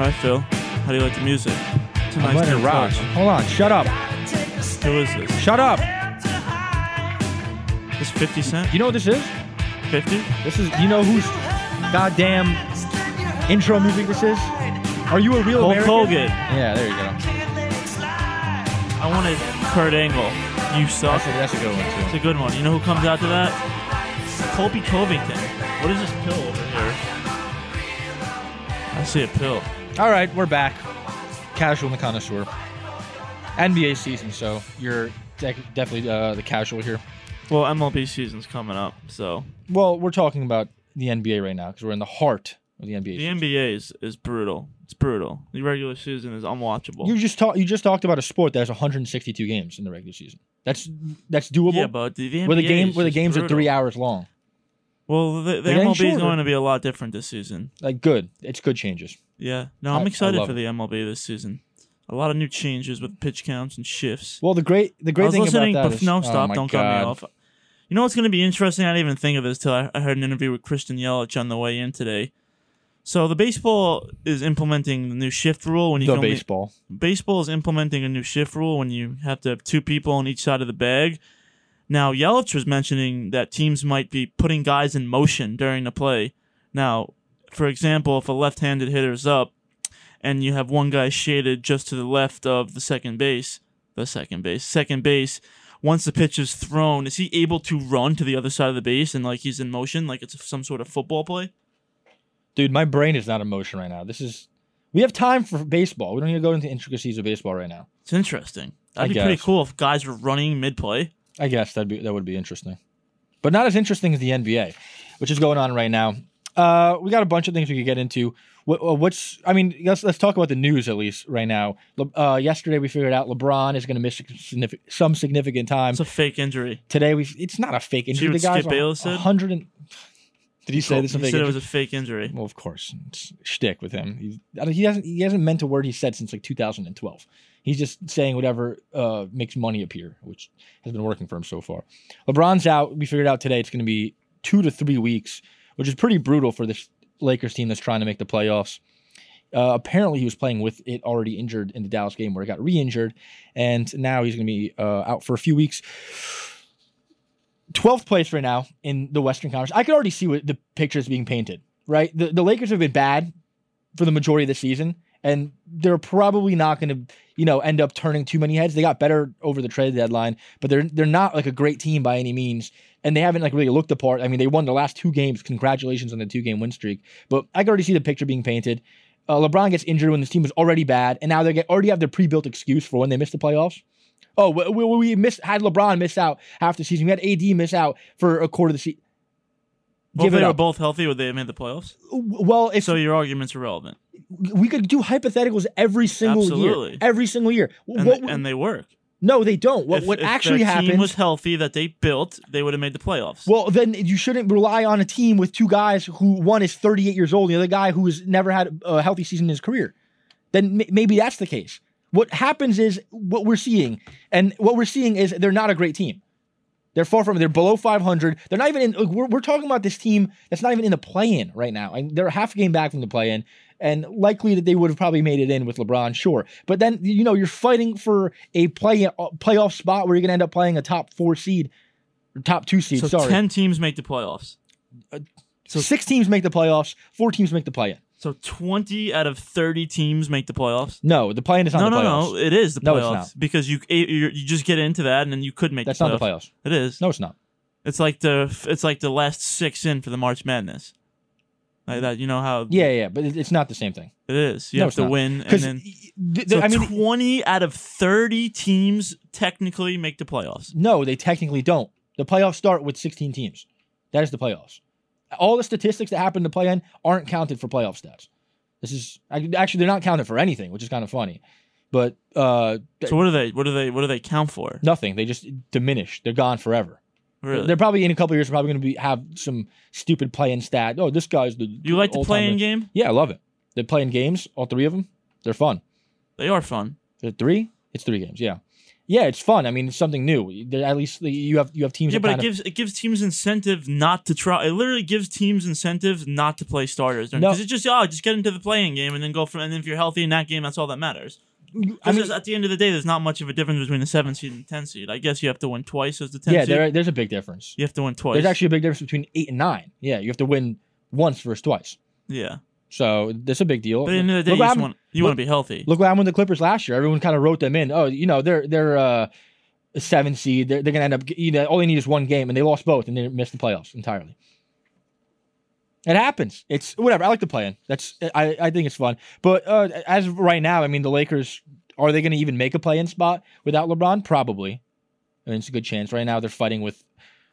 All right, Phil. How do you like the music? It's a I'm nice letting it rock. Hold on. Shut up. Who is this? Shut up. This 50 Cent? Do you know what this is? 50? This is. You know whose goddamn intro music this is? Are you a real Hulk American? Hogan. Yeah, there you go. I wanted Kurt Angle. You suck. That's a, that's a good one It's too. a good one. You know who comes after that? Colby Covington. What is this pill over here? I see a pill. All right, we're back. Casual and the connoisseur. NBA season, so you're dec definitely uh, the casual here. Well, MLB season's coming up, so Well, we're talking about the NBA right now because we're in the heart of the NBA. the season. NBA is, is brutal. It's brutal. The regular season is unwatchable. You just talked. You just talked about a sport that has 162 games in the regular season. That's that's doable. yeah, but the, the NBA where the game is where the just games are brutal. three hours long. Well, the, the MLB is going to be a lot different this season. Like good, it's good changes. Yeah. No, I- I'm I excited love for it. the MLB this season. A lot of new changes with pitch counts and shifts. Well, the great the I great was thing listening, about that but is no, oh stop! my don't cut me off. You know what's going to be interesting? I didn't even think of this till I, I heard an interview with Christian Yelich on the way in today. So the baseball is implementing the new shift rule when you The only- baseball. baseball is implementing a new shift rule when you have to have two people on each side of the bag. Now, Yelich was mentioning that teams might be putting guys in motion during the play. Now, for example, if a left-handed hitter's up and you have one guy shaded just to the left of the second base, the second base, second base, once the pitch is thrown, is he able to run to the other side of the base and like he's in motion, like it's some sort of football play? Dude, my brain is not in motion right now. This is we have time for baseball. We don't need to go into intricacies of baseball right now. It's interesting. That'd be pretty cool if guys were running mid-play. I guess that'd be that would be interesting, but not as interesting as the NBA, which is going on right now. Uh, we got a bunch of things we could get into. What, uh, what's I mean, let's let's talk about the news at least right now. Le- Uh, yesterday we figured out LeBron is going to miss significant, some significant time. It's a fake injury. Today we it's not a fake injury. The guy's Skip Bayless said? hundred and. Did he say this? He said it was a fake injury. Well, of course, it's shtick with him. He's, he hasn't he hasn't meant a word he said since like 2012. He's just saying whatever uh, makes money appear, which has been working for him so far. LeBron's out. We figured out today it's going to be two to three weeks, which is pretty brutal for this Lakers team that's trying to make the playoffs. Uh, apparently, he was playing with it already injured in the Dallas game where he got re-injured, and now he's going to be uh, out for a few weeks. 12th place right now in the Western Conference. I could already see what the picture is being painted, right? The, the Lakers have been bad for the majority of the season, and they're probably not going to, you know, end up turning too many heads. They got better over the trade deadline, but they're they're not like a great team by any means, and they haven't like really looked apart. I mean, they won the last two games. Congratulations on the two game win streak. But I can already see the picture being painted. Uh, LeBron gets injured when this team was already bad, and now they get already have their pre built excuse for when they miss the playoffs. Oh, we, we, we missed had LeBron miss out half the season. We had AD miss out for a quarter of the season. Well, if they were up. both healthy, would they have made the playoffs? Well, if So your argument's irrelevant. we could do hypotheticals every single Absolutely. year, every single year. And, What- they, and they work. no, they don't. What if, what if actually happened? team was healthy that they built, they would have made the playoffs. well, then you shouldn't rely on a team with two guys who one is 38 years old, and the other guy who has never had a healthy season in his career. Then m- maybe that's the case. What happens is what we're seeing, and what we're seeing is they're not a great team. They're far from. They're below 500. They're not even in. like, We're, we're talking about this team that's not even in the play-in right now, and they're half a game back from the play-in, and likely that they would have probably made it in with LeBron, sure. But then you know you're fighting for a play uh, playoff spot where you're gonna end up playing a top four seed, or top two seed. so sorry, ten teams make the playoffs. so six teams make the playoffs, four teams make the play-in. So twenty out of thirty teams make the playoffs. No, the play-in is not No, the no, playoffs. no. It is the No, it's playoffs not. because you eh, you you just get into that and then you could make. That's the not playoffs. the playoffs. It is. No, it's not. It's like the it's like the last six in for the March Madness. Like that, you know how Yeah, yeah, but it- it's not the same thing. it is. You No, have it's to not. win, and Because then I so mean, twenty out of thirty teams technically make the playoffs. no, they technically don't. The playoffs start with 16 teams. That is the playoffs. All the statistics that happen to play in aren't counted for playoff stats. This is actually they're not counted for anything, which is kind of funny. But uh, So what do they? What do they? What do they count for? nothing. They just diminish. They're gone forever. Really? They're probably in a couple of years. Probably going to be have some stupid play-in stat. Oh, this guy's the you like the playing game? Yeah, I love it. They're playing games. All three of them. They're fun. They are fun. It three? It's three games. Yeah, yeah. It's fun. I mean, it's something new. At least you have you have teams. Yeah, but it kind of, gives it gives teams incentive not to try. It literally gives teams incentive not to play starters No. because it's just oh, just get into the playing game and then go from. And then if you're healthy in that game, that's all that matters. I mean, Because at the end of the day, there's not much of a difference between the seven seed and ten seed. I guess you have to win twice as the ten yeah, seed. there, there's a big difference. You have to win twice. There's actually a big difference between eight and nine. Yeah, you have to win once versus twice. yeah. So that's a big deal. But at the end of the day, Look you, just want you look- want to be healthy. Look what happened with the Clippers last year. Everyone kind of wrote them in. Oh, you know, they're they're uh, a seven seed. They're, they're gonna end up. You know, all they need is one game, and they lost both, and they missed the playoffs entirely. It happens. It's whatever. I like to play in. That's I, I think it's fun. But uh, as of right now, I mean, the Lakers are they going to even make a play-in spot without LeBron? Probably. I mean, it's a good chance. Right now, they're fighting with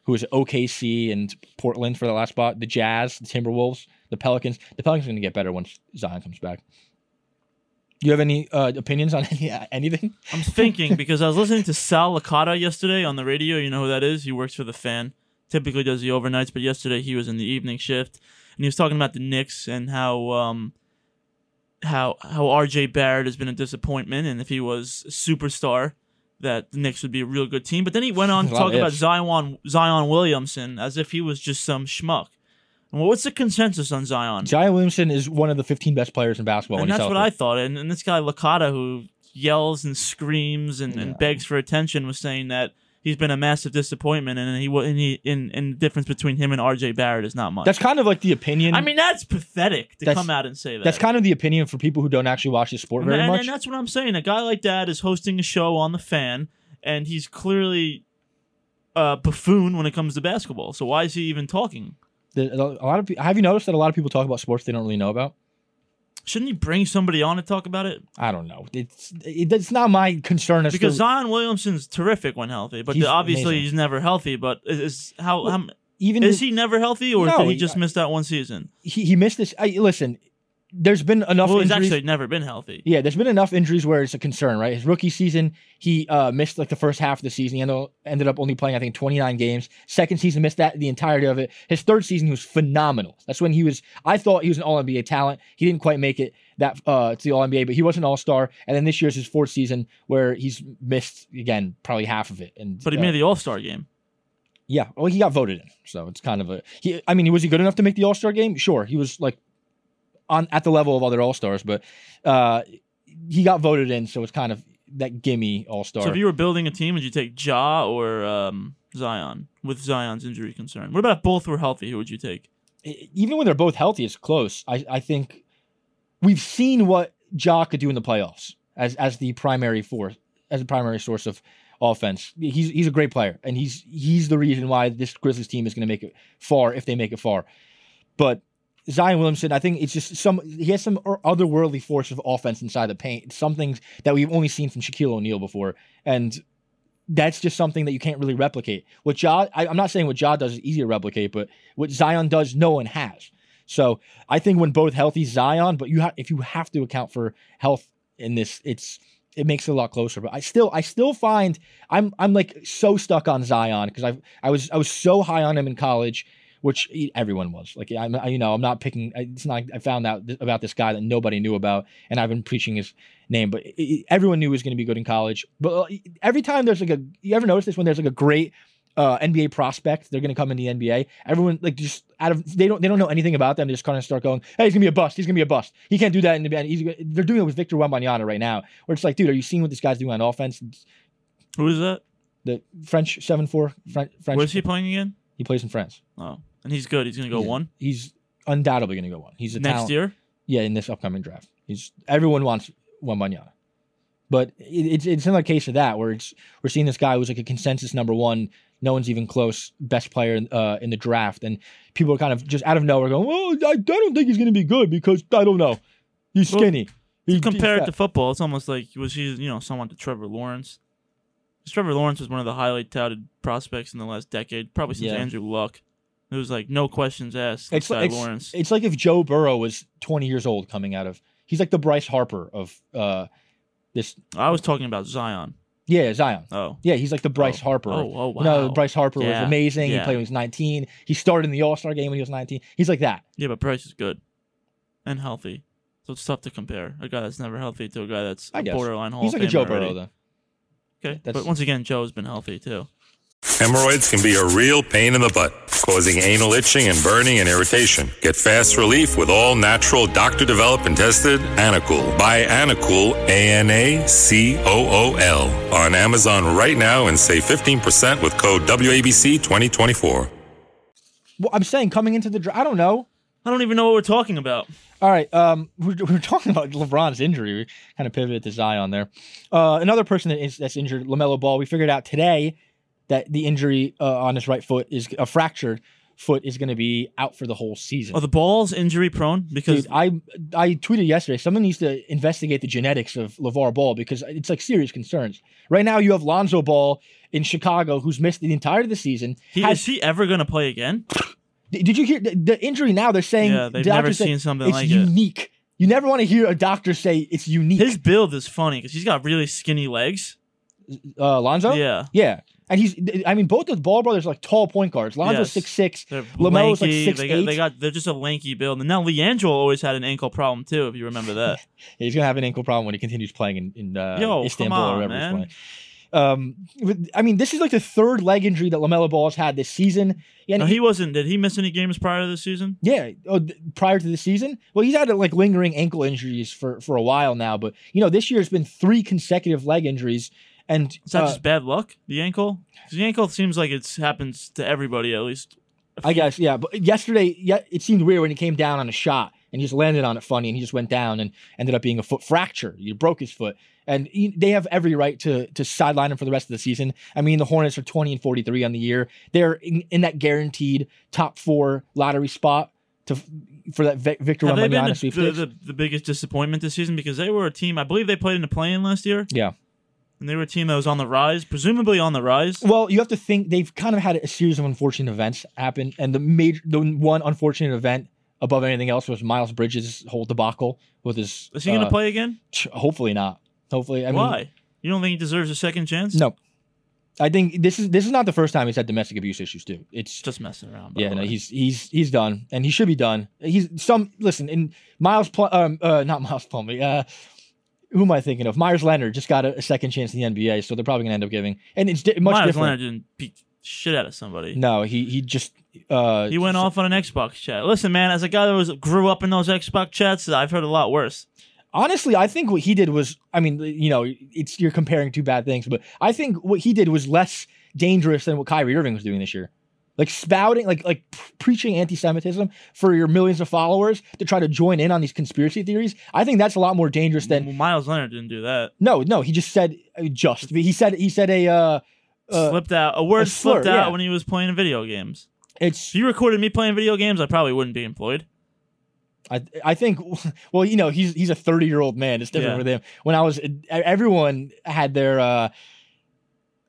who is OKC and Portland for the last spot. The Jazz, the Timberwolves, the Pelicans. The Pelicans are going to get better once Zion comes back. You have any uh, opinions on any, anything? I'm thinking because I was listening to Sal Licata yesterday on the radio. You know who that is? He works for the fan. Typically does the overnights, but yesterday he was in the evening shift, and he was talking about the Knicks and how um how how RJ Barrett has been a disappointment, and if he was a superstar, that the Knicks would be a real good team. But then he went on to talk about. Zion Zion Williamson as if he was just some schmuck. And what's the consensus on Zion? Zion Williamson is one of the 15 best players in basketball. and that's what I thought. And, and this guy Licata, who yells and screams and, Yeah. and begs for attention, was saying that he's been a massive disappointment, and he and he in and the difference between him and R.J. Barrett is not much. That's kind of like the opinion. I mean, that's pathetic to That's- come out and say that. that's kind of the opinion for people who don't actually watch the sport and, very and- much. and that's what I'm saying. A guy like that is hosting a show on the fan, and he's clearly a buffoon when it comes to basketball. So why is he even talking? The- a lot of have you noticed that a lot of people talk about sports they don't really know about? Shouldn't he bring somebody on to talk about it? I don't know. It's it's not my concern as Because to Zion Williamson's terrific when healthy, but He's obviously amazing. he's never healthy. But is, how, Well, how even is he never healthy, or No, did he he- just miss that one season? he, he missed this. I, listen, there's been enough Well, he's injuries. actually never been healthy. yeah, there's been enough injuries where it's a concern, right? His rookie season, he uh, missed like the first half of the season. He ended, ended up only playing, I think, 29 games. Second season, missed that the entirety of it. His third season, he was phenomenal. That's when he was. I thought he was an All NBA talent. He didn't quite make it that uh, to the All NBA, but he was an All Star. And then this year's his fourth season where he's missed again probably half of it. And But he uh, made the All Star game. Yeah, well, he got voted in, so it's kind of a. He, I mean, was he good enough to make the All Star game? Sure, he was like on at the level of other All Stars, but uh, he got voted in, so it's kind of that gimme All Star. So if you were building a team, would you take Ja or um, Zion with Zion's injury concern? What about if both were healthy? Who would you take? Even when they're both healthy, it's close. I, I think we've seen what Ja could do in the playoffs as as the primary force, as a primary source of offense. He's he's a great player, and he's he's the reason why this Grizzlies team is going to make it far if they make it far. But Zion Williamson, I think it's just some he has some otherworldly force of offense inside the paint. It's something that we've only seen from Shaquille O'Neal before, and that's just something that you can't really replicate. What Ja, I, I'm not saying what Ja does is easy to replicate, but what Zion does, no one has. So I think when both healthy, Zion, but you have if you have to account for health in this, it's it makes it a lot closer. But I still I still find I'm I'm like so stuck on Zion because I I was I was so high on him in college, which everyone was. Like I'm I, you know I'm not picking. It's not I found out th- about this guy that nobody knew about, and I've been preaching his name, but it, it- everyone knew he was going to be good in college. But uh, every time there's like a you ever notice this when there's like a great uh, NBA prospect, they're going to come in the NBA. Everyone like just out of they don't they don't know anything about them. They just kind of start going, "Hey, he's gonna be a bust. He's gonna be a bust. He can't do that in the NBA." He's, they're doing it with Victor Wembanyama right now, where it's like, dude, are you seeing what this guy's doing on offense? Who is that? The French seven four French. French Where's he playing again? He plays in France. Oh, and he's good. He's gonna go one He's undoubtedly gonna go one. He's a next talent. year. Yeah, in this upcoming draft, he's everyone wants Wembanyama, but it, it's it's another case of that where it's we're seeing this guy who's like a consensus number one, no one's even close, best player in, uh, in the draft, and people are kind of just out of nowhere going, "Well, I, I don't think he's going to be good because I don't know, he's Well, skinny." He- Compare it to football. It's almost like was he you know someone to Trevor Lawrence. 'Cause Trevor Lawrence was one of the highly touted prospects in the last decade, probably since Yeah. Andrew Luck. It was like no questions asked. It's, like- Lawrence. it's like if Joe Burrow was 20 years old coming out of. He's like the Bryce Harper of uh, this. I was talking about Zion. Yeah, Zion. Oh, Yeah, he's like the Bryce Oh. Harper. Oh, oh, wow. Bryce Harper Yeah, was amazing. He played when he was 19. He started in the All Star game when he was 19. He's like that. yeah, but Bryce is good and healthy, so it's tough to compare a guy that's never healthy to a guy that's I a guess. borderline Hall he's like a Joe Famer Burrow, already. though. Okay, That's- but once again, Joe's been healthy too. Hemorrhoids can be a real pain in the butt, causing anal itching and burning and irritation. Get fast relief with all natural, doctor developed and tested Anacool. Buy Anacool, A N A C O O L, on Amazon right now and save 15% with code WABC 2024. Well, I'm saying coming into the draft, I don't know. I don't even know what we're talking about. All right, um, we're, we're talking about LeBron's injury. We kind of pivoted to Zion there. Uh, another person that is that's injured, LaMelo Ball. We figured out today that the injury uh, on his right foot is a fractured foot is going to be out for the whole season. Are the balls injury prone? Because Dude, I I tweeted yesterday. Someone needs to investigate the genetics of LeVar Ball because it's like serious concerns. Right now, you have Lonzo Ball in Chicago, who's missed the entirety of the season. he, Has- is he ever going to play again? Did you hear the, the injury? Now they're saying Yeah, they've never seen something it's like it. unique. You never want to hear a doctor say it's unique. His build is funny because he's got really skinny legs. uh, Lonzo, Yeah, yeah, and he's. I mean, both those Ball brothers are like tall point guards. Lonzo's Yes. six six. LaMelo's like six they got, eight. they got they're just a lanky build. And now LiAngelo always had an ankle problem too, if you remember that. He's gonna have an ankle problem when he continues playing in, in uh, Yo, Istanbul on, or wherever man. he's playing. Um, I mean, this is like the third leg injury that LaMelo Ball's had this season. Yeah, and No, he- he wasn't. Did he miss any games prior to the season? Yeah, oh, th- prior to the season. Well, he's had like lingering ankle injuries for for a while now, but you know this year has been three consecutive leg injuries, and Is that uh, just bad luck? The ankle? The ankle seems like it happens to everybody at least. I guess yeah. But yesterday, yeah, it seemed weird when he came down on a shot and he just landed on it funny, and he just went down and ended up being a foot fracture. He broke his foot, and he, they have every right to to sideline him for the rest of the season. I mean, the Hornets are twenty and forty three on the year. They're in, in that guaranteed top four lottery spot to for that Vic- Victor Have they been Wembanyama the, the, the, the biggest disappointment this season? Because they were a team, I believe they played in the play-in last year, yeah. And they were a team that was on the rise, presumably on the rise. Well, you have to think they've kind of had a series of unfortunate events happen, and the major, the one unfortunate event above anything else was Miles Bridges' whole debacle with his. Is he going to uh, play again? Hopefully not. Hopefully, I mean, Why? You don't think he deserves a second chance? no. I think this is this is not the first time he's had domestic abuse issues too. It's Just messing around. yeah, no, he's he's he's done, and he should be done. He's some listen in Miles, um, uh, not Miles Plumlee. Uh, who am I thinking of? Meyers Leonard just got a, a second chance in the NBA, so they're probably gonna end up giving, and it's di- much Miles different. Leonard didn't beat shit out of somebody. No, he he just uh, He went off on an Xbox chat. Listen, man, as a guy that was grew up in those Xbox chats, I've heard a lot worse. honestly, I think what he did was, I mean, you know, it's you're comparing two bad things, but I think what he did was less dangerous than what Kyrie Irving was doing this year. Like spouting, like like preaching anti-Semitism for your millions of followers to try to join in on these conspiracy theories. I think that's a lot more dangerous than Well, Miles Leonard didn't do that. no, no. He just said uh, just. He said he said a uh, uh slipped out. A word a slur, slipped out yeah. when he was playing video games. it's If you recorded me playing video games, I probably wouldn't be employed. I I think well, you know, he's he's a 30 year old man. It's different Yeah. with him. When I was everyone had their uh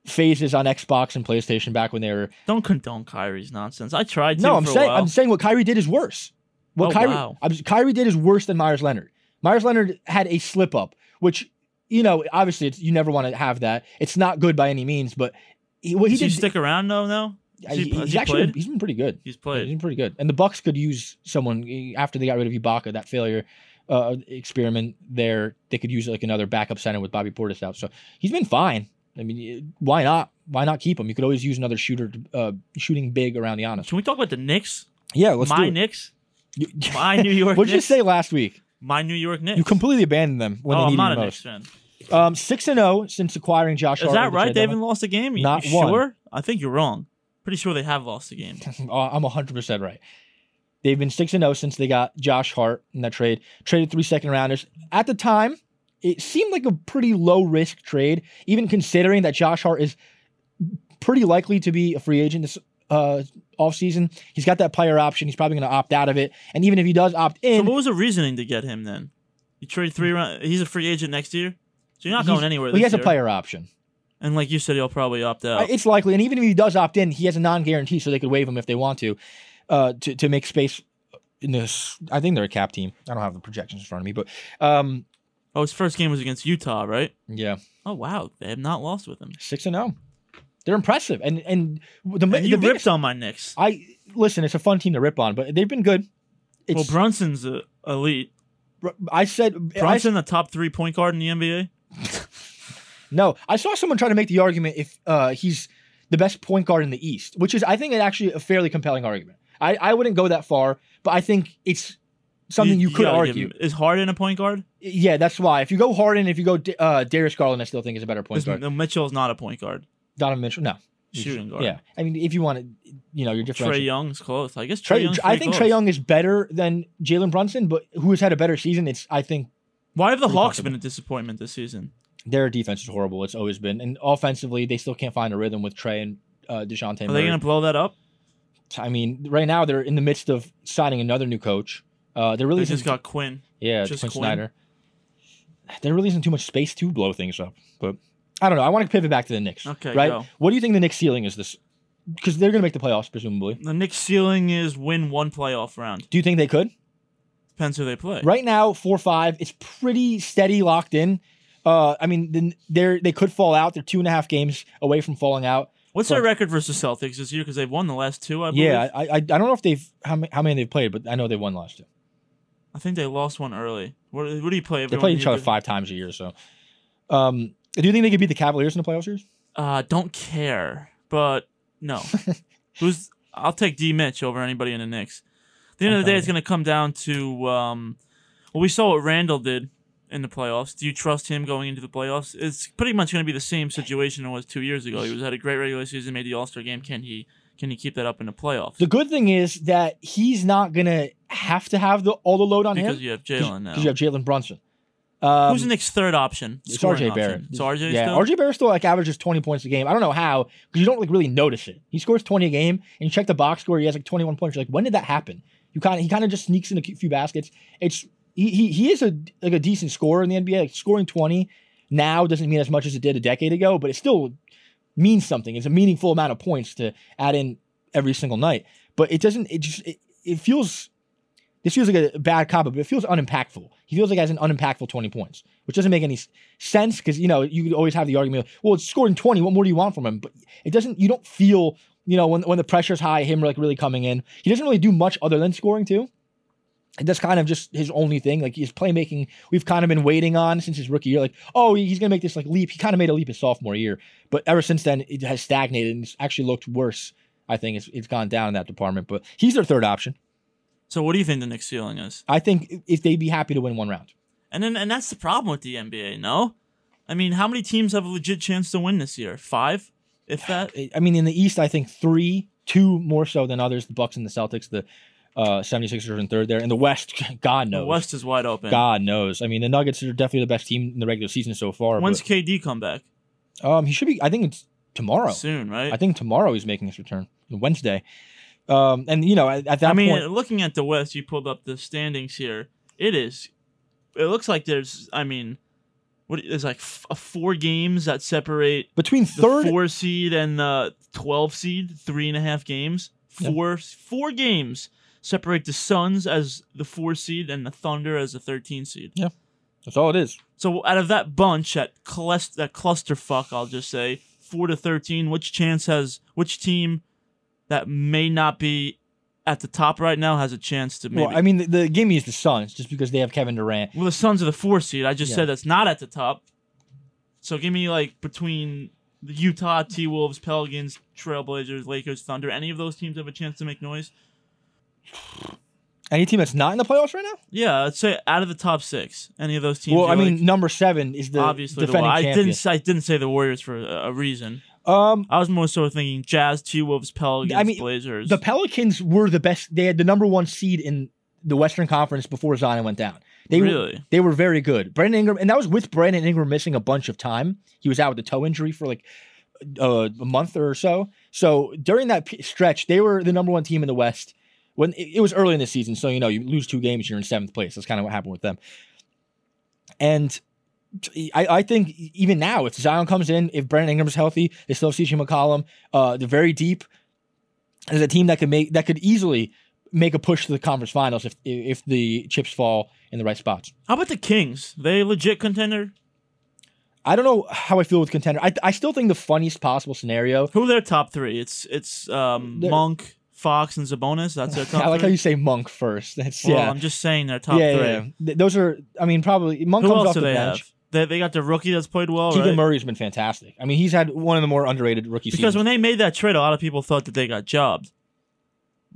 phases on Xbox and PlayStation back when they were Don't condone Kyrie's nonsense. I tried to. No, I'm saying. I'm saying what Kyrie did is worse. What Oh, Kyrie wow. Kyrie did is worse than Meyers Leonard. Meyers Leonard had a slip up, which you know, obviously it's, you never want to have that. It's not good by any means, but he, what he he did stick around though? No, he, Has he- has he's he actually played? he's been pretty good. he's played. He's been pretty good. And the Bucks could use someone eh, after they got rid of Ibaka, that failure uh, experiment there. They could use like another backup center with Bobby Portis out. So he's been fine. I mean, why not? Why not keep him? You could always use another shooter, uh, shooting big around the honest. Can we talk about the Knicks? Yeah, let's My do it. Knicks. My New York what did you say last week? My New York Knicks. You completely abandoned them when oh, they I'm needed not you a most. Knicks fan. Um, six and zero since acquiring Josh. Hart. Is Hart that right? They haven't lost a game. You- Not you one. sure? I think you're wrong. Pretty sure they have lost a game. Uh, I'm 100 percent right. They've been six and zero since they got Josh Hart in that trade. Traded three second rounders at the time. It seemed like a pretty low risk trade, even considering that Josh Hart is pretty likely to be a free agent this uh, offseason. He's got that player option. He's probably going to opt out of it. And even if he does opt in. So what was the reasoning to get him then? You trade three round. He's a free agent next year, so you're not going anywhere. well, he has a player option. and like you said, he'll probably opt out. It's likely, and even if he does opt in, he has a non-guarantee, so they could waive him if they want to. uh, to to make space in this. I think they're a cap team. I don't have the projections in front of me, but um, Oh, his first game was against Utah, right? yeah, Oh wow, they have not lost with him. six and zero. They're impressive, and and the, And the you biggest- ripped on my Knicks. I listen. It's a fun team to rip on, but they've been good. It's, Well, Brunson's a elite. I said I, Brunson, the top three point guard in the NBA. no. I saw someone try to make the argument if uh, he's the best point guard in the East, which is I think actually a fairly compelling argument. I, I wouldn't go that far, but I think it's something you, could argue. Is Harden a point guard? Yeah, that's why. If you go Harden, if you go uh, Darius Garland, I still think is a better point guard. Mitchell's not a point guard. Donovan Mitchell, no. Shooting guard. Yeah, I mean, if you want to, you know, you're different. Trae Young's close. I guess Trae, Trae, I think. Trae Young is better than Jalen Brunson, but who has had a better season? It's I think Why have the Hawks comfortable. been a disappointment this season? their defense is horrible. It's always been, and offensively, they still can't find a rhythm with Trae and uh, Dejounte. Are they going to blow that up? I mean, right now they're in the midst of signing another new coach. Uh, there really They just got Quinn. yeah, just Quinn Quinn. Snyder. There really isn't too much space to blow things up, but I don't know. I want to pivot back to the Knicks. Okay, right? go. What do you think the Knicks ceiling is this? Because they're going to make the playoffs, presumably. The Knicks' ceiling is win one playoff round. Do you think they could? Depends who they play. Right now, four five. It's pretty steady, locked in. Uh, I mean, they're they could fall out. They're two and a half games away from falling out. What's But- their record versus Celtics this year? Because they've won the last two. I believe. Yeah, I, I I don't know if they've how many, how many they've played, but I know they won last two. I think they lost one early. What, what do you play? They play each other five times a year. So, um, do you think they could beat the Cavaliers in the playoffs series? Uh, don't care, but no. Who's? I'll take D. Mitch over anybody in the Knicks. At the end of the day, it's going to come down to. Um, well, we saw what Randle did in the playoffs. Do you trust him going into the playoffs? It's pretty much going to be the same situation it was two years ago. He was had a great regular season, made the All Star game. Can he? Can he keep that up in the playoffs? The good thing is that he's not gonna have to have the all the load on because him you have Jalen now. because you have Jalen Brunson. Um, Who's the Knicks' third option? It's RJ? Barrett. It's RJ. Yeah, still? RJ Barrett still like averages twenty points a game. I don't know how because you don't like really notice it. He scores twenty a game, and you check the box score, he has like twenty one points. You're like, when did that happen? You kind of he kind of just sneaks in a few baskets. It's he, he he is a like a decent scorer in the NBA. Like scoring twenty now doesn't mean as much as it did a decade ago, but it still means something. It's a meaningful amount of points to add in every single night. But it doesn't. It just it, it feels. This feels like a bad combo, but it feels unimpactful. He feels like he has an unimpactful 20 points, which doesn't make any sense because, you know, you could always have the argument, well, it's scoring 20. What more do you want from him? But it doesn't, you don't feel, you know, when, when the pressure's high, him like really coming in. He doesn't really do much other than scoring too. That's kind of just his only thing. Like his playmaking, we've kind of been waiting on since his rookie year. Like, oh, he's gonna make this like leap. He kind of made a leap his sophomore year, but ever since then, it has stagnated and it's actually looked worse. I think it's it's gone down in that department. But he's their third option. So what do you think the Knicks' ceiling is? I think if they'd be happy to win one round. And then and that's the problem with the NBA. No, I mean, how many teams have a legit chance to win this year? Five, if that. I mean, in the East, I think three, two more so than others. The Bucks and the Celtics, the uh, 76ers in third there. In the West, God knows. The. West is wide open. God knows. I mean, the Nuggets are definitely the best team in the regular season so far. When's KD come back? um, he should be. I think it's tomorrow. Soon, right? I think tomorrow he's making his return. Wednesday. Um, and you know, at, at that I mean, point, looking at the West, you pulled up the standings here. It is. It looks like there's. I mean, what there's like f- four games that separate between the third, four seed and the twelve seed. Three and a half games. Yeah. Four four games separate the Suns as the four seed and the Thunder as the thirteen seed. Yeah. That's all it is. So out of that bunch, that cluster, that clusterfuck, I'll just say four to thirteen. Which chance has which team that may not be at the top right now has a chance to maybe? Well, I mean, the, the gimme is the Suns, just because they have Kevin Durant. Well, the Suns are the four seed. I just Yeah. said that's not at the top. So give me like between the Utah, T Wolves, Pelicans, Trailblazers, Lakers, Thunder. Any of those teams have a chance to make noise? Any team that's not in the playoffs right now? Yeah, let's say out of the top six. Any of those teams? well, I mean, like, number seven is the obviously the defending Wa- I champion. didn't. say- I didn't say the Warriors for a reason. um, I was more so thinking Jazz, T Wolves, Pelicans, I mean, Blazers. the Pelicans were the best. They had the number one seed in the Western Conference before Zion went down. They were, Really? they were very good. Brandon Ingram, and that was with Brandon Ingram missing a bunch of time. He was out with a toe injury for like uh, a month or so. So during that p- stretch, they were the number one team in the West. When it, it was early in the season, so you know you lose two games, you're in seventh place. That's kind of what happened with them. And I, I think even now, if Zion comes in, if Brandon Ingram's healthy, they still have CJ McCollum. Uh, they're very deep. as a team that could make that could easily make a push to the conference finals if if the chips fall in the right spots. How about the Kings? They legit contender? I don't know how I feel with contender. I, I still think the funniest possible scenario. Who are their top three? It's it's um, Monk, Fox, and Sabonis. That's their top I like how you say Monk first. That's well, yeah. I'm just saying their top yeah, three. yeah, yeah. Th- Those are. I mean, probably Monk Who comes off the they bench. have? They, they got the rookie that's played well, Keegan right? Murray's been fantastic. I mean, he's had one of the more underrated rookie Because seasons. when they made that trade, a lot of people thought that they got jobbed.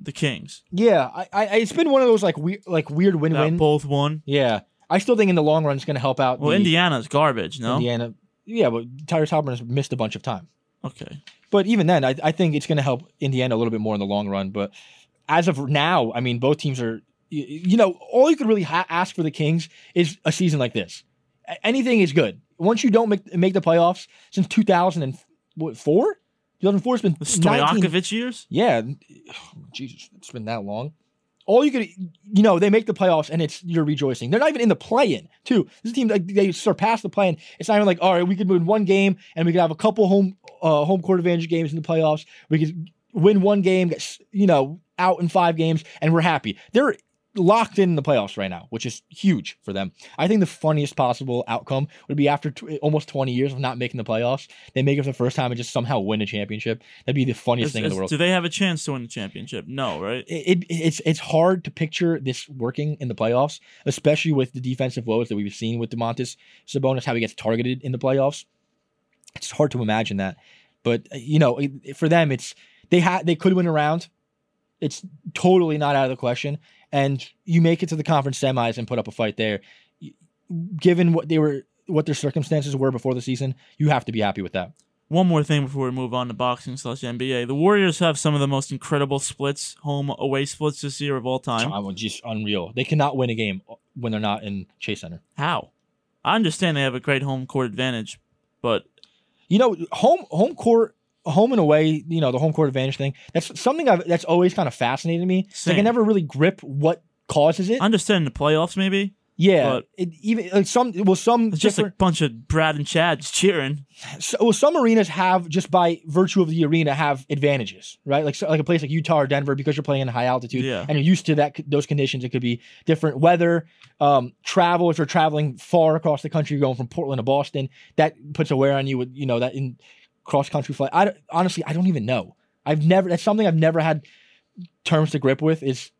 The Kings. yeah, I, I, it's been one of those like weird, like weird That win-win. both won. yeah, I still think in the long run it's going to help out. Well, the Indiana's garbage, no? Indiana. Yeah, but Tyrese Halliburton has missed a bunch of time. Okay. But even then, I, I think it's going to help Indiana a little bit more in the long run. But as of now, I mean, both teams are, you, you know, all you could really ha- ask for the Kings is a season like this. A- anything is good. Once you don't make make the playoffs since 2004, 2004 has been The 19 years? yeah, Jesus, it's been that long. All you could, you know, they make the playoffs and it's you're rejoicing. They're not even in the play-in, too. This team like they surpass the play-in. It's not even like, all right, we could win one game and we could have a couple home uh, home court advantage games in the playoffs. We could win one game, you know, out in five games, and we're happy. They're locked in the playoffs right now, which is huge for them. I think the funniest possible outcome would be after tw- almost 20 years of not making the playoffs, they make it for the first time and just somehow win a championship. That'd be the funniest Is- thing in the world do they have a chance to win the championship? No, right? it, it it's it's hard to picture this working in the playoffs, especially with the defensive woes that we've seen with Domantas Sabonis, how he gets targeted in the playoffs. It's hard to imagine that, but uh, you know, it- for them, it's they had they could win a round. It's totally not out of the question, and you make it to the conference semis and put up a fight there. Given what they were, what their circumstances were before the season, you have to be happy with that. One more thing before we move on to boxing slash NBA. The Warriors have some of the most incredible splits, home away splits this year of all time. I was just unreal. They cannot win a game when they're not in Chase Center. How? I understand they have a great home court advantage, but You know, home home court, home and away. You know, the home court advantage thing. That's something I've, that's always kind of fascinated me. Like I never really grip what causes it. I understand the playoffs maybe. yeah, but- it, even like some well some It's just a bunch of Brad and Chad just cheering. so, well, some arenas have just by virtue of the arena have advantages, right? Like so, like a place like Utah or Denver because you're playing in high altitude Yeah. and you're used to that those conditions. It could be different weather, um, travel. If you're traveling far across the country, going from Portland to Boston, that puts a wear on you. With you know that in cross country flight. I honestly I don't even know. I've never that's something I've never had terms to grip with is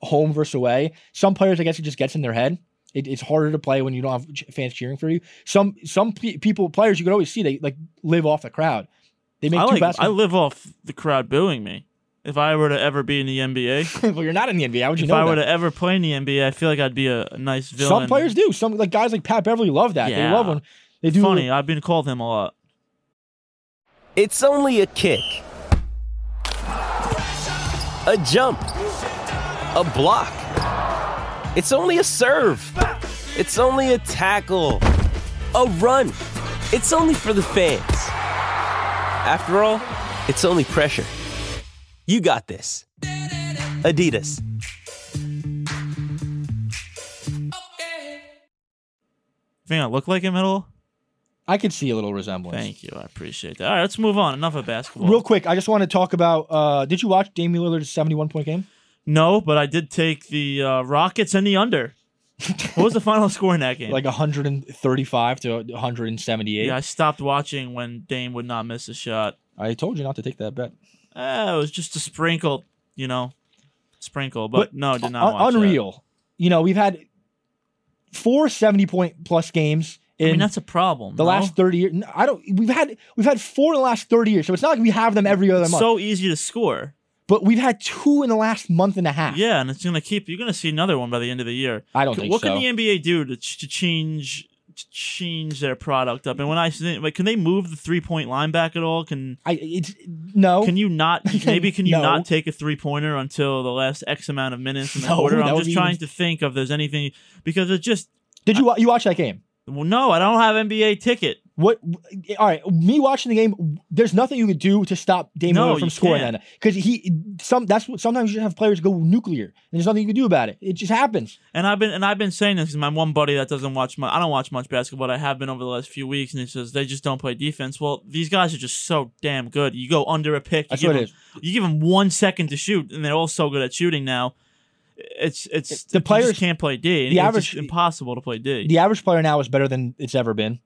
home versus away. Some players I guess it just gets in their head. It, it's harder to play when you don't have fans cheering for you. Some some pe- people players you could always see they like live off the crowd. They make I two like. I live off the crowd booing me. If I were to ever be in the NBA, well, you're not in the NBA. How would you if I that? were to ever play in the NBA, I feel like I'd be a, a nice villain. Some players do. Some like guys like Pat Beverley love that. Yeah. They love when they do. Funny, I've been called him a lot. It's only a kick, a jump, a block. It's only a serve. It's only a tackle, a run. It's only for the fans. After all, it's only pressure. You got this. Adidas. Think I look like him at all? I could see a little resemblance. Thank you, I appreciate that. All right, let's move on. Enough of basketball. Real quick, I just want to talk about. Uh, did you watch Damian Lillard's 71 point game? no, but I did take the uh, Rockets and the under. what was the final score in that game? Like 135 to 178. yeah, I stopped watching when Dame would not miss a shot. I told you not to take that bet. Eh, it was just a sprinkle, you know, sprinkle. But, no, did not un- watch that. unreal. You know, we've had four 70 point plus games I mean, that's a problem. the no? last 30 years. I don't. We've had we've had four in the last 30 years, so it's not like we have them every other month. so easy to score. but we've had two in the last month and a half. Yeah, and it's gonna keep. You're gonna see another one by the end of the year. I don't C- think what so. can the NBA do to, ch- to change to change their product up? And when I like, can they move the three point line back at all? Can I it's no. can you not maybe can you No. not take a three pointer until the last X amount of minutes in the No, quarter? I'm just trying even- to think of there's anything because it just Did you wa- you watch that game? Well, no, I don't have NBA ticket. What? All right, me watching the game. There's nothing you could do to stop Damian No, Lillard from scoring can't. that because he some. That's what sometimes you have players go nuclear, and there's nothing you can do about it. It just happens. And I've been and I've been saying this because my one buddy that doesn't watch much. I don't watch much basketball. But I have been over the last few weeks, and he says they just don't play defense. Well, these guys are just so damn good. You go under a pick. You That's give what them, it is. You give them one second to shoot, and they're all so good at shooting now. It's it's The players- can't play D. the it's average- impossible to play D. The average player now is better than it's ever been.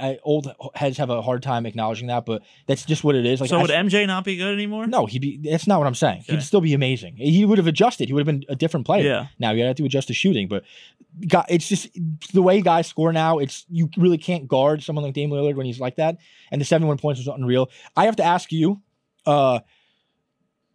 I, old heads have a hard time acknowledging that, but that's just what it is. Like, so I- would MJ not be good anymore? no, he'd be. That's not what I'm saying. Okay. He'd still be amazing. He would have adjusted. He would have been a different player. Yeah. Now you have to adjust to shooting, but God, it's just the way guys score now. It's you really can't guard someone like Damian Lillard when he's like that. And the 71 points was unreal. I have to ask you, uh,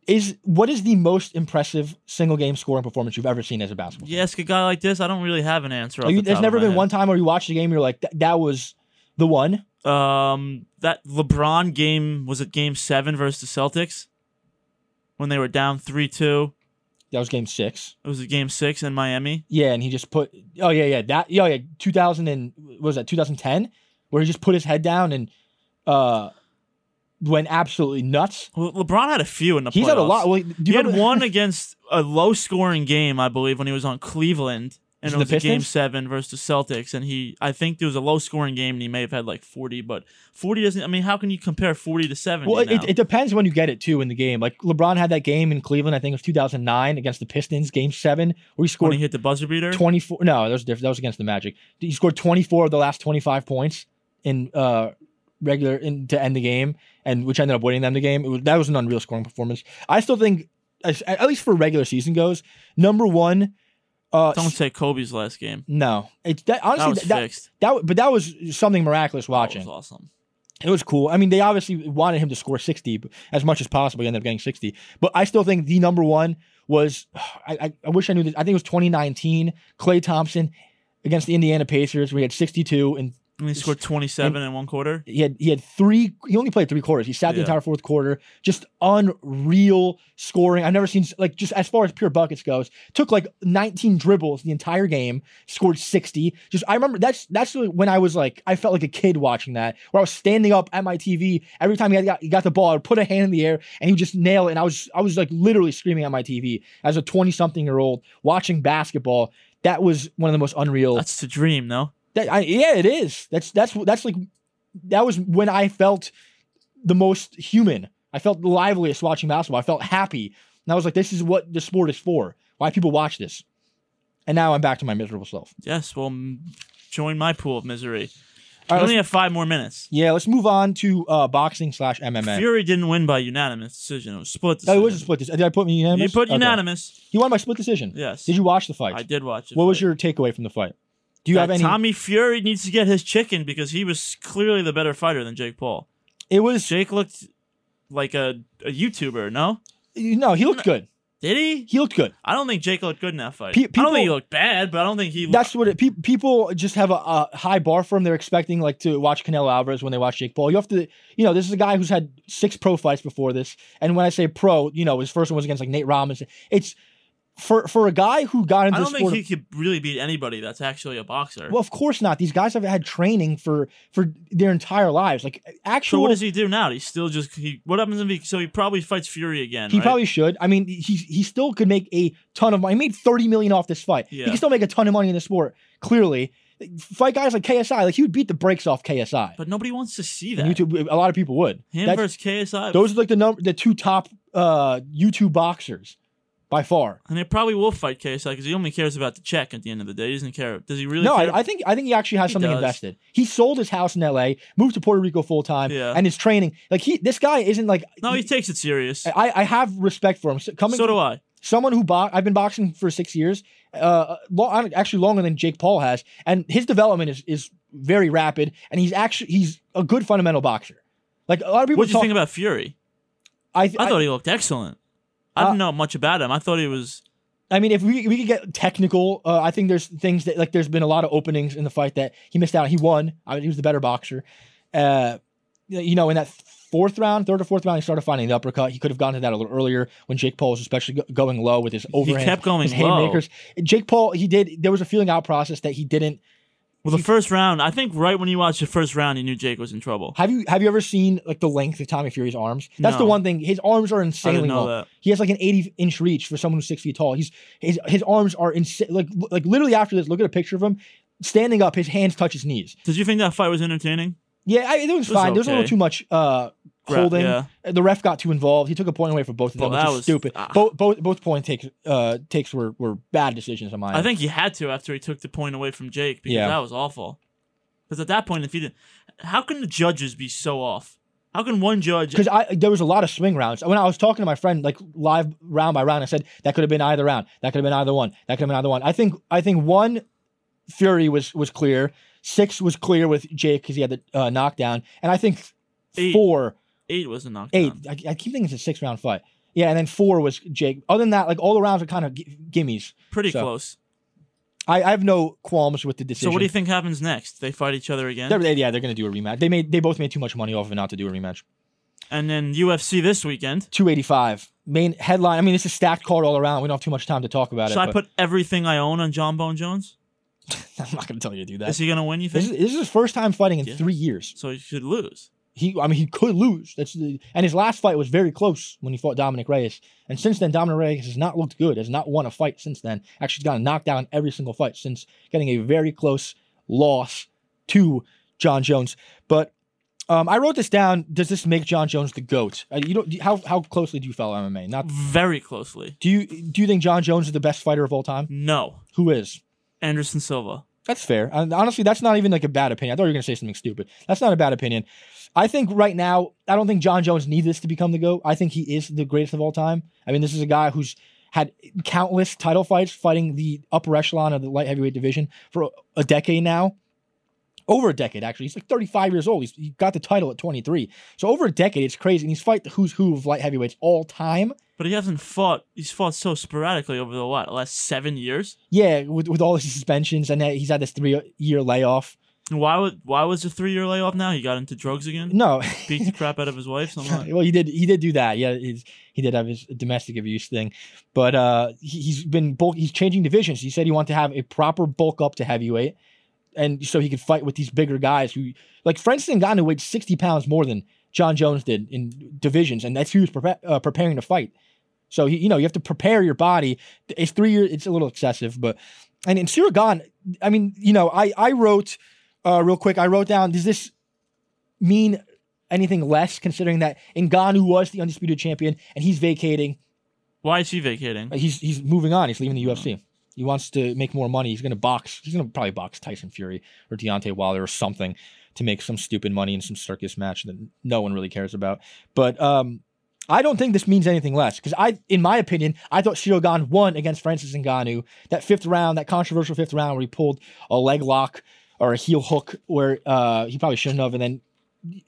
is what is the most impressive single game scoring performance you've ever seen as a basketball? You ask a guy like this, I don't really have an answer. You- the there's never been head. one time where you watch the game, you're like, "That- that was the one. Um, that LeBron game was it Game Seven versus the Celtics when they were down three two. That was game six. It was a Game Six in Miami. Yeah, and he just put. Oh yeah, yeah. That. Oh yeah. 2000 and what was that 2010, where he just put his head down and uh went absolutely nuts. Well, LeBron had a few in the. He's had a lot. Well, do He had one against a low scoring game, I believe, when he was on Cleveland. And it was the a game seven versus the Celtics, and he, I think there was a low scoring game, and he may have had like forty, but forty doesn't. I mean, how can you compare forty to seventy? Well, it, it, depends when you get it too in the game. Like LeBron had that game in Cleveland. I think it was 2009 against the Pistons, Game Seven, where he when scored he hit the buzzer beater. 24. No, that was different. That was against the Magic. He scored 24 of the last 25 points in uh regular in to end the game, and which ended up winning them the game. It was, that was an unreal scoring performance. I still think, at least for regular season goes, number one. Uh, Don't say Kobe's last game. no, it's that honestly That was that, that, fixed. that but that was something miraculous That watching. was awesome. It was cool. I mean, they obviously wanted him to score 60 b- as much as possible. He ended up getting 60. But I still think the number one was, I, I, I wish I knew this. I think it was 2019, Klay Thompson against the Indiana Pacers, where he had 62 and And he scored twenty seven in one quarter. he had he had three. He only played three quarters. He sat the Yeah. entire fourth quarter. Just unreal scoring. I've never seen like just as far as pure buckets goes. Took like 19 dribbles the entire game. Scored 60. Just I remember that's that's when I was like I felt like a kid watching that. Where I was standing up at my TV every time he got he got the ball. I'd put a hand in the air and he would just nail it. And I was I was like literally screaming at my TV as a 20 something year old watching basketball. That was one of the most unreal. That's the dream, no? That, I, yeah, it is. That's that's that's like that was when I felt the most human. I felt the liveliest watching basketball. I felt happy, and I was like, "This is what the sport is for. Why people watch this." And now I'm back to my miserable self. Yes. Well, m- join my pool of misery. All we right, only have five more minutes. yeah, let's move on to uh, boxing slash MMA. Fury didn't win by unanimous decision. It was split Oh, decision. it was a split. decision. Did I put me unanimous? You put Okay. unanimous. He won by split decision. Yes. Did you watch the fight? I did watch it. What was your takeaway from the fight? Do you have any? Tommy Fury needs to get his chicken because he was clearly the better fighter than Jake Paul. it was Jake looked like a, a YouTuber, no? no. He looked good. Did he? He looked good. I don't think Jake looked good in that fight. Pe- I don't think he people- looked bad, but I don't think he. That's what it, pe- people just have a, a high bar for him. They're expecting like to watch Canelo Alvarez when they watch Jake Paul. You have to, you know, this is a guy who's had six pro fights before this. And when I say pro, you know, his first one was against like Nate Robinson. It's for for a guy who got into I don't think he could really beat anybody that's actually a boxer. well, of course not. These guys have had training for for their entire lives. Like so actual. what does he do now? He's still just he. What happens if he? So he probably fights Fury again. He right? probably should. I mean, he he still could make a ton of money. He made thirty million off this fight. Yeah. He can still make a ton of money in the sport. Clearly, fight guys like KSI. Like he would beat the brakes off KSI. But nobody wants to see And that. YouTube, a lot of people would. Him That's- versus KSI. those are like the number, the two top uh YouTube boxers by far. and they probably will fight KSI because he only cares about the check at the end of the day. He doesn't care. Does he really? no, care? I, I think I think he actually has He something does. invested. He sold his house in L.A., moved to Puerto Rico full time, Yeah. and his training. Like he, this guy isn't like. no, he takes it serious. I, I have respect for him. So- Coming so do I. someone who bo- I've been boxing for six years, uh, lo- actually longer than Jake Paul has, and his development is is very rapid, and he's actually he's a good fundamental boxer. Like a lot of people What do you talk, think about Fury? I, I, I, thought he looked excellent. I Uh, didn't know much about him. I thought he was. I mean, if we we could get technical, uh, I think there's things that like there's been a lot of openings in the fight that he missed out. He won. I mean, he was the better boxer. Uh, you know, in that fourth round, third or fourth round, he started finding the uppercut. He could have gone to that a little earlier when Jake Paul was especially go- going low with his overhand. He kept going his low. haymakers. Jake Paul, he did. There was a feeling out process that he didn't. Well, the first round, I think right when you watched the first round, you knew Jake was in trouble. Have you have you ever seen like the length of Tommy Fury's arms? That's the one thing. His arms are insanely long. that. He has like an 80 inch reach for someone who's six feet tall. He's his his arms are insane. Like like literally after this, look at a picture of him standing up. His hands touch his knees. Did you think that fight was entertaining? Yeah, I, it was was fine. There was a little too much uh, holding. yeah. The ref got too involved. He took a point away for both of them, Well, which that is was- stupid. ah. Both both both point takes uh, takes were, were bad decisions on my I end. think he had to after he took the point away from Jake because Yeah. that was awful. Because at that point, if he didn't, how can the judges be so off? How can one judge? because I there was a lot of swing rounds. When I was talking to my friend like live round by round, I said that could have been either round. That could have been either one. That could have been either one. I think I think one Fury was was clear. Six was clear with Jake because he had the uh, knockdown, and I think Eight. four, eight was a knockdown. eight. I, I keep thinking it's a six round fight. Yeah, and then four was Jake. Other than that, like all the rounds are kind of g- gimmies. Pretty So, close. I, I have no qualms with the decision. So what do you think happens next? They fight each other again, They're, they- yeah, they're gonna do a rematch. They made they both made too much money off of it not to do a rematch. and then UFC this weekend. 285 main headline. I mean, it's a stacked card all around. We don't have too much time to talk about Should it. Should I but put everything I own on Jon Bone Jones? I'm not going to tell you to do that. Is he gonna win? You This think? is, this is his first time fighting in Yeah. three years. so he should lose. He, I mean, he could lose. That's the, and his last fight was very close when he fought Dominick Reyes. And since then, Dominick Reyes has not looked good. Has not won a fight since then. Actually, he's gotten knocked down every single fight since getting a very close loss to Jon Jones. But um, I wrote this down. Does this make Jon Jones the goat? Uh, you don't. How how closely do you follow MMA? Not. Very closely. Do you do you think Jon Jones is the best fighter of all time? No, Who is? Anderson Silva. That's fair. And honestly, that's not even like a bad opinion. I thought you were going to say something stupid. That's not a bad opinion. I think right now, I don't think Jon Jones needs this to become the GOAT. I think he is the greatest of all time. I mean, this is a guy who's had countless title fights fighting the upper echelon of the light heavyweight division for a decade now. Over a decade, actually. He's like 35 years old. He's, he got the title at 23. So over a decade, it's crazy. And he's fight the who's who of light heavyweights all time. But he hasn't fought. He's fought so sporadically over the what last seven years. Yeah, with, with all his suspensions. And he's had this three year layoff. Why would why was the three year layoff now? He got into drugs again. No. Beat the crap out of his wife. Like. well, he did. He did do that. Yeah, he's, he did have his domestic abuse thing, but uh, he, he's been bulk. He's changing divisions. He said he wanted to have a proper bulk up to heavyweight, and so he could fight with these bigger guys who, like Francis Ngannou, weighed sixty pounds more than Jon Jones did in divisions, and that's who he was prepa- uh, preparing to fight. So he, you know, you have to prepare your body. It's three years. It's a little excessive, but and in Ciryl Gane, I mean, you know, I I wrote uh, real quick. I wrote down. Does this mean anything less, considering that Ngannou was the undisputed champion and he's vacating. Why is he vacating? He's he's moving on. He's leaving the UFC. He wants to make more money. He's going to box. He's going to probably box Tyson Fury or Deontay Wilder or something to make some stupid money in some circus match that no one really cares about. But um, I don't think this means anything less because I, in my opinion, I thought Ciryl Gane won against Francis Ngannou. That fifth round, that controversial fifth round where he pulled a leg lock or a heel hook where uh, he probably shouldn't have, and then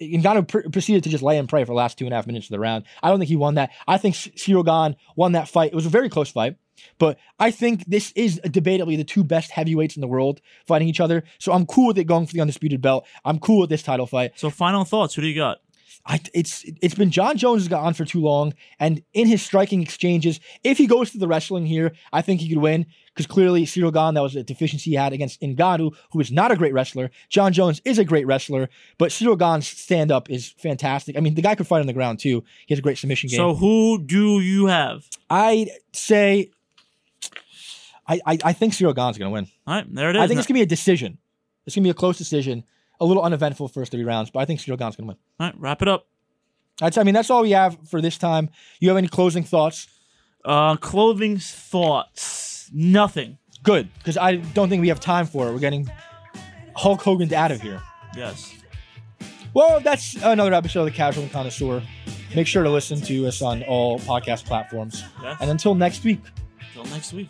Ngannou pr- proceeded to just lay and pray for the last two and a half minutes of the round. I don't think he won that. I think Ciryl Gane won that fight. It was a very close fight, but I think this is debatably the two best heavyweights in the world fighting each other. So I'm cool with it going for the undisputed belt. I'm cool with this title fight. So final thoughts. Who do you got? I, it's it's been Jon Jones has gone on for too long, and in his striking exchanges, if he goes to the wrestling here, I think he could win because clearly Ciryl Gane, that was a deficiency he had against Ngannou, who is not a great wrestler. Jon Jones is a great wrestler, but Ciryl Gane's stand up is fantastic. I mean, the guy could fight on the ground too. He has a great submission game. So who do you have? I'd say, I I, I think Ciryl Gane's gonna win. All right, there it is. I think it's gonna be a decision. It's gonna be a close decision, a little uneventful first three rounds, but I think Ciryl Gane's gonna win. All right, wrap it up. That's I mean that's all we have for this time. You have any closing thoughts? Uh, clothing thoughts. Nothing. Good, because I don't think we have time for it. We're getting Hulk Hogan out of here. Yes. Well, that's another episode of the Casual Connoisseur. Make sure to listen to us on all podcast platforms. Yes. And until next week. Until next week.